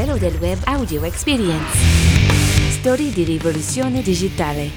bello del web audio experience. Storie di rivoluzione digitale.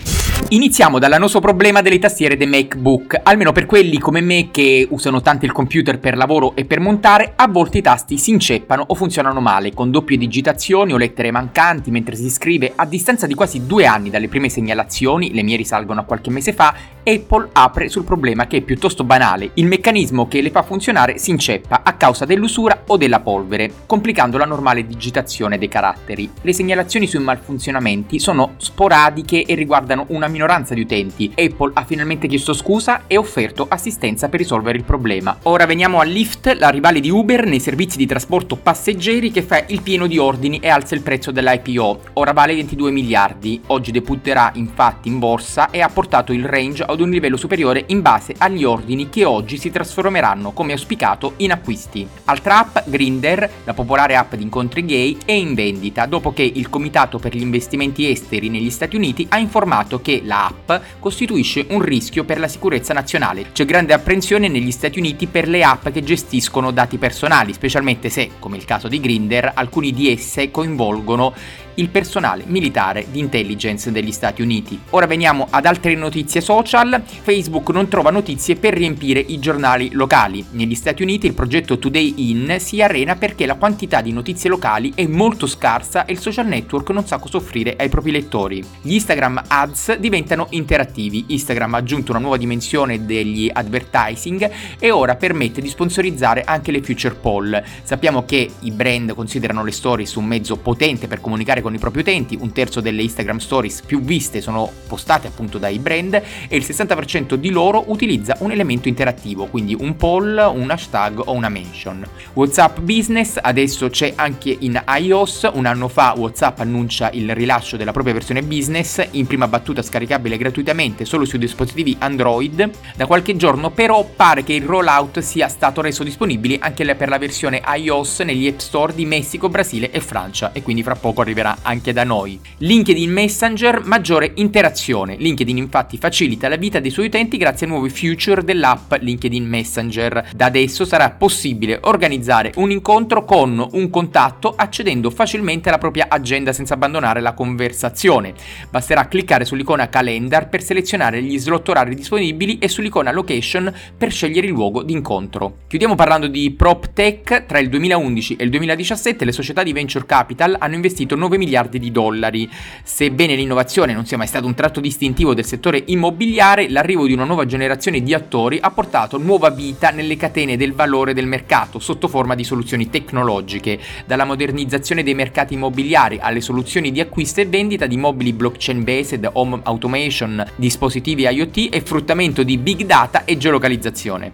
Iniziamo dall'annoso problema delle tastiere dei MacBook. Almeno per quelli come me che usano tanto il computer per lavoro e per montare, a volte i tasti si inceppano o funzionano male, con doppie digitazioni o lettere mancanti mentre si scrive. A distanza di quasi due anni dalle prime segnalazioni, le mie risalgono a qualche mese fa, Apple apre sul problema che è piuttosto banale. Il meccanismo che le fa funzionare si inceppa a causa dell'usura o della polvere, complicando la normale digitazione dei caratteri. Le segnalazioni sui malfunzionamenti sono sporadiche e riguardano una minoranza di utenti. Apple ha finalmente chiesto scusa e offerto assistenza per risolvere il problema. Ora veniamo a Lyft, la rivale di Uber nei servizi di trasporto passeggeri che fa il pieno di ordini e alza il prezzo dell'IPO. Ora vale 22 miliardi. Oggi debutterà infatti in borsa e ha portato il range ad un livello superiore in base agli ordini che oggi si trasformeranno come auspicato in acquisti. Altra app, Grinder, la popolare app di incontri gay, è in vendita dopo che il Comitato per gli investimenti esteri negli Stati Uniti ha informato che la app costituisce un rischio per la sicurezza nazionale. C'è grande apprensione negli Stati Uniti per le app che gestiscono dati personali, specialmente se, come il caso di Grinder, alcuni di esse coinvolgono il personale militare di intelligence degli Stati Uniti. Ora veniamo ad altre notizie social. Facebook non trova notizie per riempire i giornali locali. Negli Stati Uniti il progetto Today In si arena perché la quantità di notizie locali è molto scarsa e il social network non sa cosa offrire ai propri lettori. Gli Instagram ads diventano interattivi. Instagram ha aggiunto una nuova dimensione degli advertising e ora permette di sponsorizzare anche le future poll. Sappiamo che i brand considerano le stories un mezzo potente per comunicare con i propri utenti, un terzo delle Instagram Stories più viste sono postate appunto dai brand e il 60% di loro utilizza un elemento interattivo, quindi un poll, un hashtag o una mention. WhatsApp Business adesso c'è anche in iOS, un anno fa WhatsApp annuncia il rilascio della propria versione business, in prima battuta scaricabile gratuitamente solo sui dispositivi Android. Da qualche giorno però pare che il rollout sia stato reso disponibile anche per la versione iOS negli App Store di Messico, Brasile e Francia e quindi fra poco arriverà anche da noi. LinkedIn Messenger, maggiore interazione. LinkedIn infatti facilita la vita dei suoi utenti grazie a nuovi feature dell'app LinkedIn Messenger. Da adesso sarà possibile organizzare un incontro con un contatto accedendo facilmente alla propria agenda senza abbandonare la conversazione. Basterà cliccare sull'icona calendar per selezionare gli slot orari disponibili e sull'icona location per scegliere il luogo di incontro. Chiudiamo parlando di prop tech. Tra il 2011 e il 2017 le società di venture capital hanno investito 9 miliardi di dollari. Sebbene l'innovazione non sia mai stato un tratto distintivo del settore immobiliare, l'arrivo di una nuova generazione di attori ha portato nuova vita nelle catene del valore del mercato sotto forma di soluzioni tecnologiche, dalla modernizzazione dei mercati immobiliari alle soluzioni di acquisto e vendita di mobili blockchain based, home automation, dispositivi IoT e fruttamento di big data e geolocalizzazione.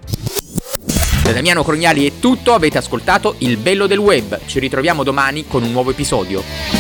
Da Damiano Crognali è tutto, avete ascoltato Il bello del web. Ci ritroviamo domani con un nuovo episodio.